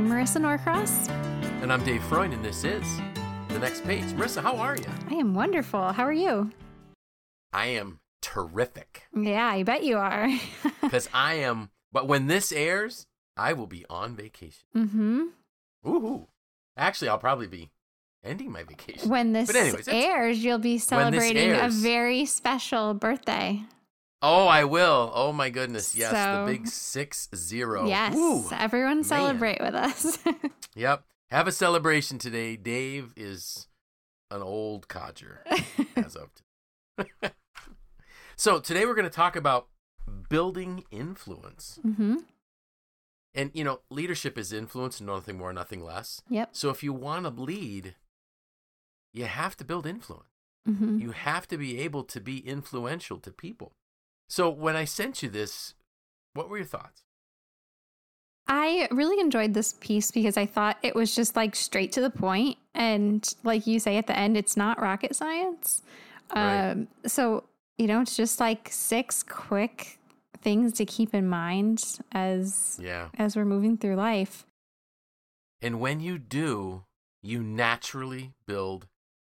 I'm Marisa Norcross. And I'm Dave Freund, and this is The Next Page. Marisa, how are you? I am wonderful. How are you? I am terrific. Yeah, I bet you are. Because I am, but when this airs, I will be on vacation. mm-hmm. Ooh. Actually, I'll probably be ending my vacation. When this But anyways, airs, you'll be celebrating a very special birthday. Oh, I will. Oh, my goodness. Yes, So- the big six zero. yes, Ooh. everyone celebrate with us. Yep. Have a celebration today. Dave is an old codger as of today. so today we're going to talk about building influence. mm-hmm. And you know, leadership is influence and nothing more, nothing less. Yep. So if you want to lead, you have to build influence. Mm-hmm. You have to be able to be influential to people. So when I sent you this, what were your thoughts? I really enjoyed this piece because I thought it was just like straight to the point, and like you say at the end, it's not rocket science. Right. Um, so you know, it's just like six quick things to keep in mind as Yeah. as we're moving through life. And when you do, you naturally build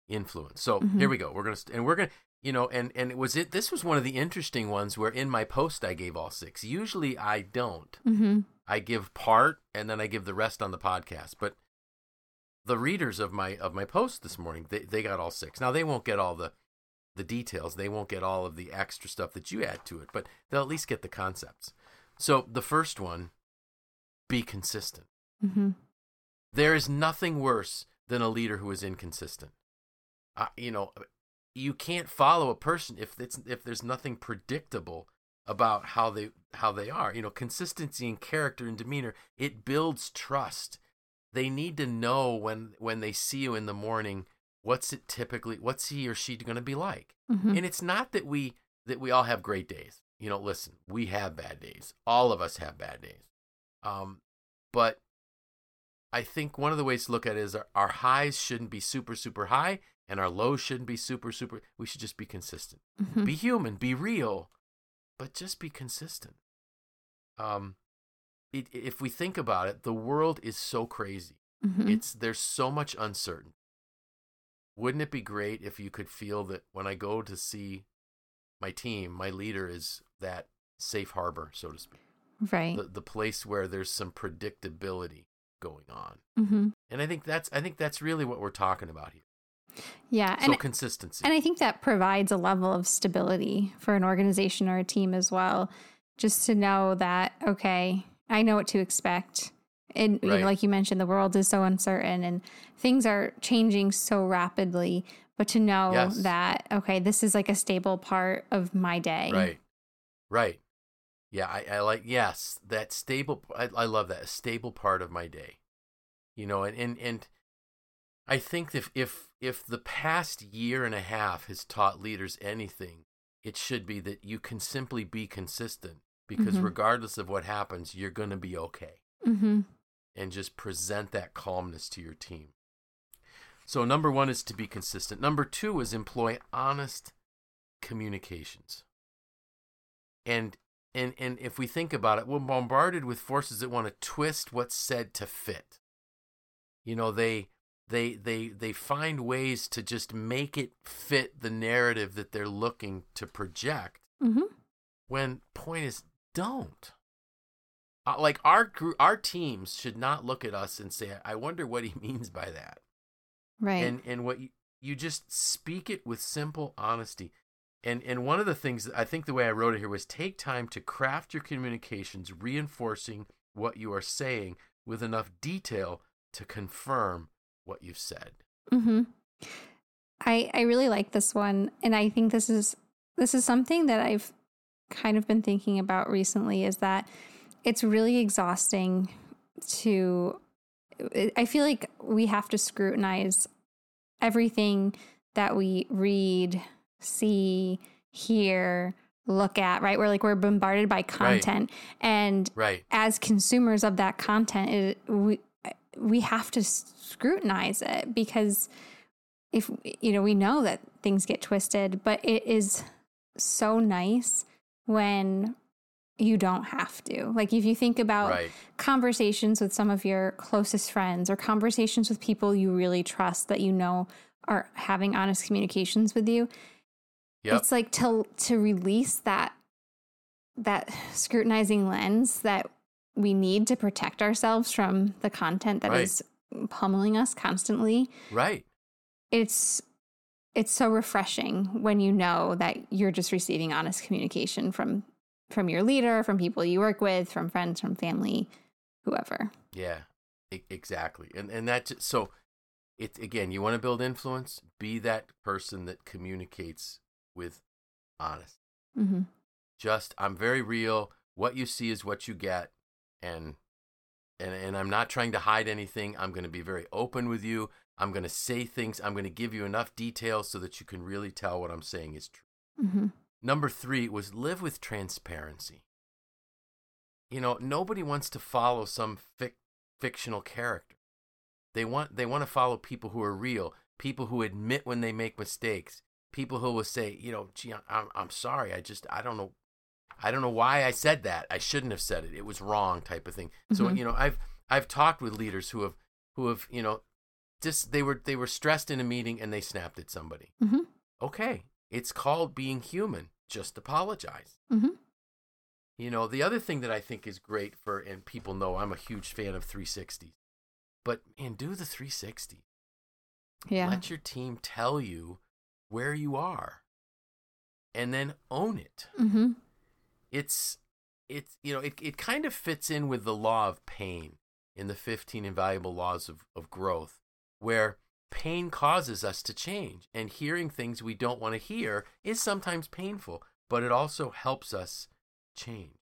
influence. So Mhm. here we go. We're gonna st- and we're gonna you know and and it was it. This was one of the interesting ones where in my post I gave all six. Usually I don't. Mm-hmm. I give part and then I give the rest on the podcast. But the readers of my of my post this morning, they, they got all six. Now they won't get all the the details. They won't get all of the extra stuff that you add to it, but they'll at least get the concepts. So the first one, be consistent. Mm-hmm. There is nothing worse than a leader who is inconsistent. Uh, you know, you can't follow a person if it's if there's nothing predictable about how they how they are. You know, consistency in character and demeanor it builds trust. They need to know when when they see you in the morning what's it typically what's he or she going to be like. Mm-hmm. And it's not that we that we all have great days. You know, listen, we have bad days. All of us have bad days. Um, but I think one of the ways to look at it is our, our highs shouldn't be super super high, and our lows shouldn't be super super. We should just be consistent. Mm-hmm. Be human, be real, but just be consistent. Um, it, if we think about it, the world is so crazy. Mm-hmm. It's there's so much uncertainty. Wouldn't it be great if you could feel that when I go to see my team, my leader is that safe harbor, so to speak, right. the the place where there's some predictability going on. mm-hmm. And I think that's I think that's really what we're talking about here. Yeah, So and consistency. and I think that provides a level of stability for an organization or a team as well. Just to know that okay, I know what to expect. And you know, like you mentioned, the world is so uncertain and things are changing so rapidly. But to know Yes. that okay, this is like a stable part of my day. Right. Right. Yeah, I, I like yes, that stable I, I love that. A stable part of my day. You know, and, and and I think if if if the past year and a half has taught leaders anything, it should be that you can simply be consistent because Mhm. regardless of what happens, you're going to be okay Mm-hmm. and just present that calmness to your team. So number 1 is to be consistent. Number 2 is employ honest communications. And and and if we think about it, we're bombarded with forces that want to twist what's said to fit. You know, they they they they find ways to just make it fit the narrative that they're looking to project. Mm-hmm. When point is don't. Uh, like our group, our teams should not look at us and say, "I wonder what he means by that." Right. and and what you, you just speak it with simple honesty and and one of the things that i think the way i wrote it here was take time to craft your communications reinforcing what you are saying with enough detail to confirm what you've said Mm-hmm. I I really like this one, and I think this is this is something that I've kind of been thinking about recently. Is that it's really exhausting to. I feel like we have to scrutinize everything that we read, see, hear, look at. Right, we're like we're bombarded by content, and right as consumers of that content, it, we we have to scrutinize it because if you know we know that things get twisted, but it is so nice when you don't have to. Like if you think about Right. conversations with some of your closest friends or conversations with people you really trust that you know are having honest communications with you, Yep. it's like to to release that that scrutinizing lens that we need to protect ourselves from the content that is Right. pummeling us constantly. right. It's it's so refreshing when you know that you're just receiving honest communication from from your leader, from people you work with, from friends, from family, whoever. Yeah, exactly. And and that ju- so it again, you want to build influence, be that person that communicates with honest. hmm Just I'm very real. What you see is what you get and and and I'm not trying to hide anything. I'm going to be very open with you. I'm going to say things. I'm going to give you enough details so that you can really tell what I'm saying is true. hmm Number three was live with transparency. You know, nobody wants to follow some fic- fictional character. They want they want to follow people who are real, people who admit when they make mistakes, people who will say, you know, gee, I'm I'm sorry, I just I don't know, I don't know why I said that. I shouldn't have said it. It was wrong, type of thing. So Mhm. you know, I've I've talked with leaders who have who have you know, just they were they were stressed in a meeting and they snapped at somebody. hmm Okay, it's called being human. Just apologize. hmm You know, the other thing that I think is great for, and people know I'm a huge fan of 360s, but man, do the 360. Yeah. Let your team tell you where you are and then own it. hmm It's, it's, you know, it, it kind of fits in with the law of pain in the 15 invaluable laws of, of growth, where pain causes us to change and hearing things we don't want to hear is sometimes painful, but it also helps us change.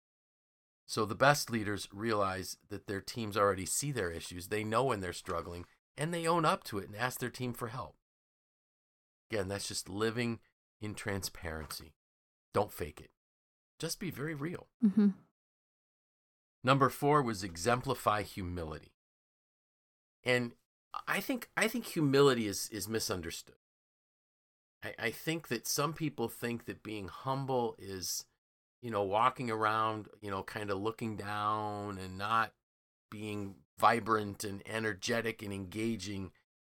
So the best leaders realize that their teams already see their issues, they know when they're struggling, and they own up to it and ask their team for help. Again, that's just living in transparency. Don't fake it. Just be very real. hmm Number four was exemplify humility. And I think I think humility is, is misunderstood. I, I think that some people think that being humble is, you know, walking around, you know, kind of looking down and not being vibrant and energetic and engaging.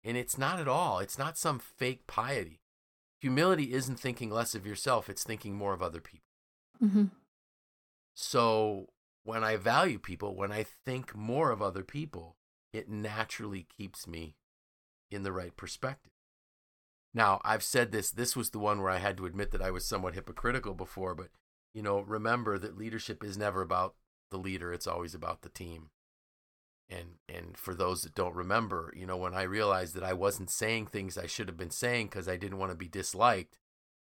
And it's not at all. It's not some fake piety. Humility isn't thinking less of yourself, it's thinking more of other people. Hmm So when I value people, when I think more of other people, it naturally keeps me in the right perspective. Now, I've said this, this was the one where I had to admit that I was somewhat hypocritical before, but you know, remember that leadership is never about the leader, it's always about the team. And and for those that don't remember, you know, when I realized that I wasn't saying things I should have been saying because I didn't want to be disliked,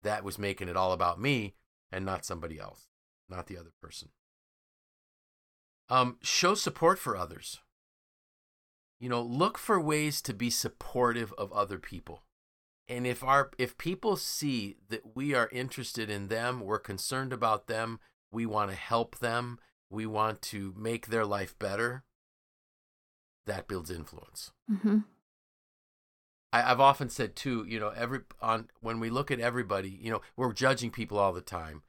that was making it all about me and not somebody else, not the other person. Um, show support for others. You know, look for ways to be supportive of other people. And if our if people see that we are interested in them, we're concerned about them, we want to help them, we want to make their life better, that builds influence. hmm I, I've often said too, you know, every on when we look at everybody, you know, we're judging people all the time,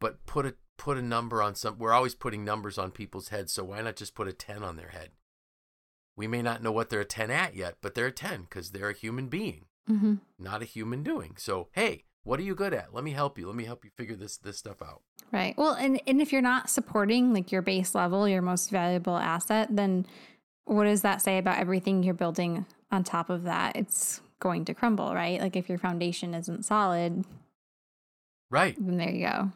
but put a put a number on some. We're always putting numbers on people's heads, so why not just put a ten on their head? We may not know what they're a ten at yet, but they're a ten because they're a human being, hmm not a human doing. So hey, what are you good at? Let me help you. Let me help you figure this this stuff out. Right. Well, and, and if you're not supporting like your base level, your most valuable asset, then what does that say about everything you're building on top of that? It's going to crumble, right? Like if your foundation isn't solid, Right. then there you go.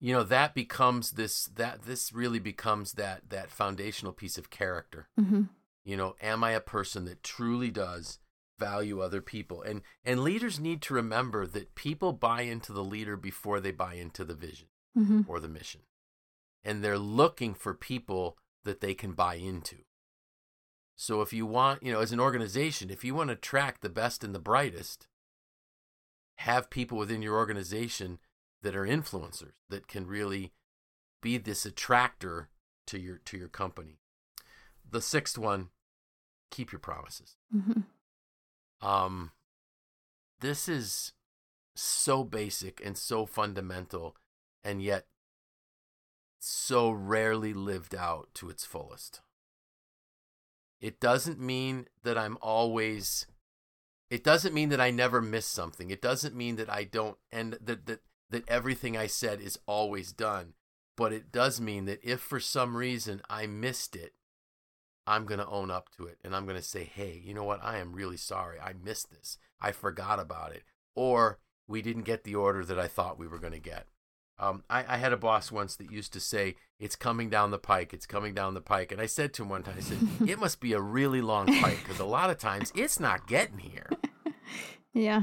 You know that becomes this that this really becomes that that foundational piece of character. hmm you know am i a person that truly does value other people and and leaders need to remember that people buy into the leader before they buy into the vision hmm or the mission and they're looking for people that they can buy into so if you want you know as an organization if you want to attract the best and the brightest have people within your organization that are influencers that can really be this attractor to your to your company. The sixth one keep your promises. Hmm um this is so basic and so fundamental and yet so rarely lived out to its fullest. It doesn't mean that I'm always it doesn't mean that I never miss something. It doesn't mean that I don't and that that that everything I said is always done. But it does mean that if for some reason I missed it, I'm going to own up to it and I'm going to say, "Hey, you know what? I am really sorry. I missed this. I forgot about it." Or we didn't get the order that I thought we were going to get. Um, I, I, had a boss once that used to say, "It's coming down the pike. It's coming down the pike." And I said to him one time, "I said it must be a really long pike because a lot of times it's not getting here." Yeah.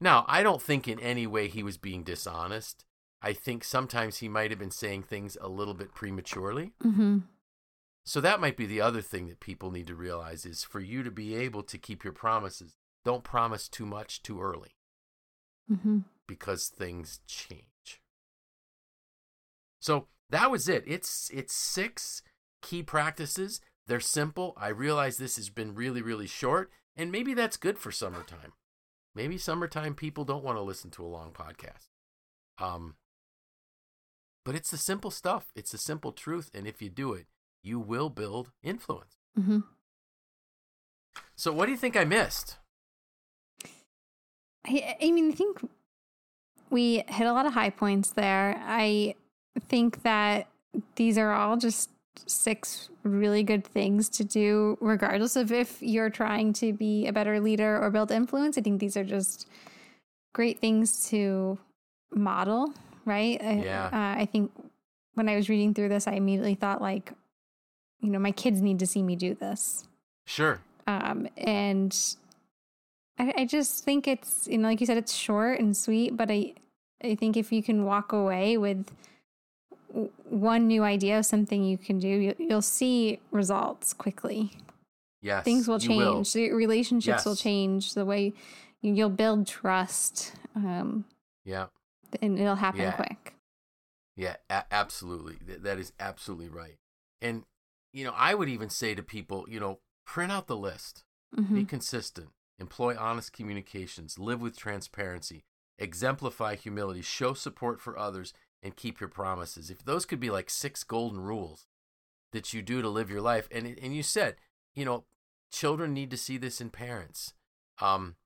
Now I don't think in any way he was being dishonest. I think sometimes he might have been saying things a little bit prematurely. Mm-hmm. So that might be the other thing that people need to realize is for you to be able to keep your promises, don't promise too much too early. Mm-hmm. Because things change. So that was it. It's it's six key practices. They're simple. I realize this has been really really short, and maybe that's good for summertime. Maybe summertime people don't want to listen to a long podcast. Um but it's the simple stuff. It's the simple truth and if you do it, you will build influence. Mm-hmm. So what do you think I missed? I, I mean, I think we hit a lot of high points there. I think that these are all just six really good things to do, regardless of if you're trying to be a better leader or build influence. I think these are just great things to model, right? Yeah. I, uh, I think when I was reading through this, I immediately thought, like, you know, my kids need to see me do this. Sure. Um, and I, I just think it's, you know, like you said, it's short and sweet, but I, I think if you can walk away with, one new idea of something you can do, you'll see results quickly. Yes. Things will change. Will. relationships yes. will change. The way you'll build trust. Um, yeah. And it'll happen yeah. quick. Yeah, a- absolutely. that is absolutely right. And, you know, I would even say to people, you know, print out the list, mm-hmm. be consistent, employ honest communications, live with transparency, exemplify humility, show support for others, and keep your promises. If those could be like six golden rules that you do to live your life, and and you said, you know, children need to see this in parents. Um,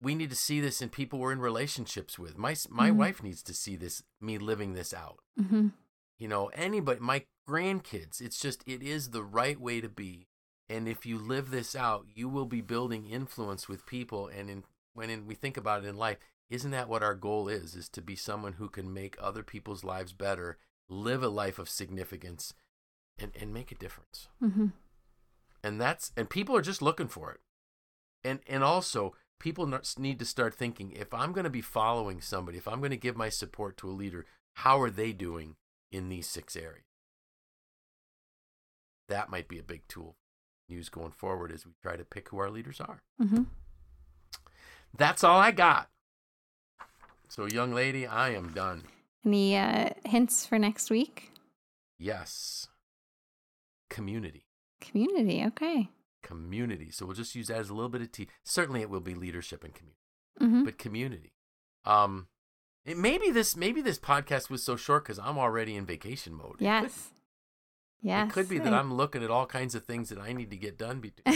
we need to see this in people we're in relationships with. My my mm-hmm. wife needs to see this me living this out. Mm-hmm. You know, anybody, my grandkids. It's just it is the right way to be. And if you live this out, you will be building influence with people. And in, when in, we think about it in life, isn't that what our goal is is to be someone who can make other people's lives better live a life of significance and, and make a difference? Mm-hmm. and that's and people are just looking for it. And and also people need to start thinking if i'm going to be following somebody if i'm going to give my support to a leader how are they doing in these six areas? That might be a big tool use going forward as we try to pick who our leaders are. Mm-hmm. that's all i got so, young lady, I am done. Any uh, hints for next week? Yes. Community. Community, okay. Community. So we'll just use that as a little bit of tea. Certainly, it will be leadership and community, mm-hmm. but community. Um, it, maybe this maybe this podcast was so short because I'm already in vacation mode. Yes. It yes. It could be that I'm looking at all kinds of things that I need to get done.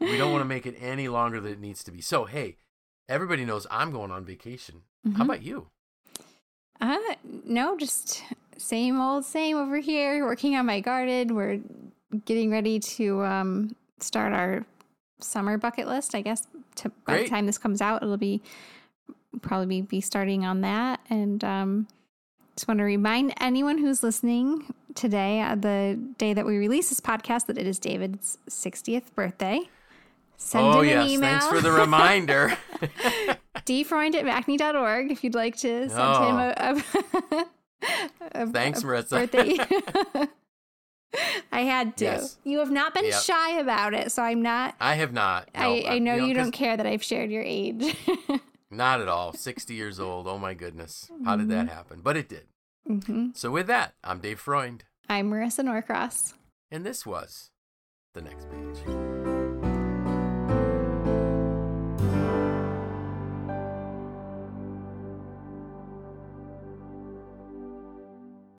we don't want to make it any longer than it needs to be. So hey, everybody knows I'm going on vacation. Mm-hmm. How about you? Uh, no, just same old same over here, working on my garden. We're getting ready to um, start our summer bucket list. I guess to, by the time this comes out, it'll be probably be starting on that. And um, just want to remind anyone who's listening today, uh, the day that we release this podcast, that it is David's 60th birthday. Send oh, him yes. an email. Thanks for the reminder. dfreund at macny.org if you'd like to send oh. him a, a, a Thanks, a Marisa. Birthday. I had to. Yes. You have not been yep. shy about it, so I'm not. I have not. No, I, I know you, know, you don't care that I've shared your age. not at all. 60 years old. Oh, my goodness. How did that happen? But it did. Mm-hmm. So, with that, I'm Dave Freund. I'm Marisa Norcross. And this was The Next Page.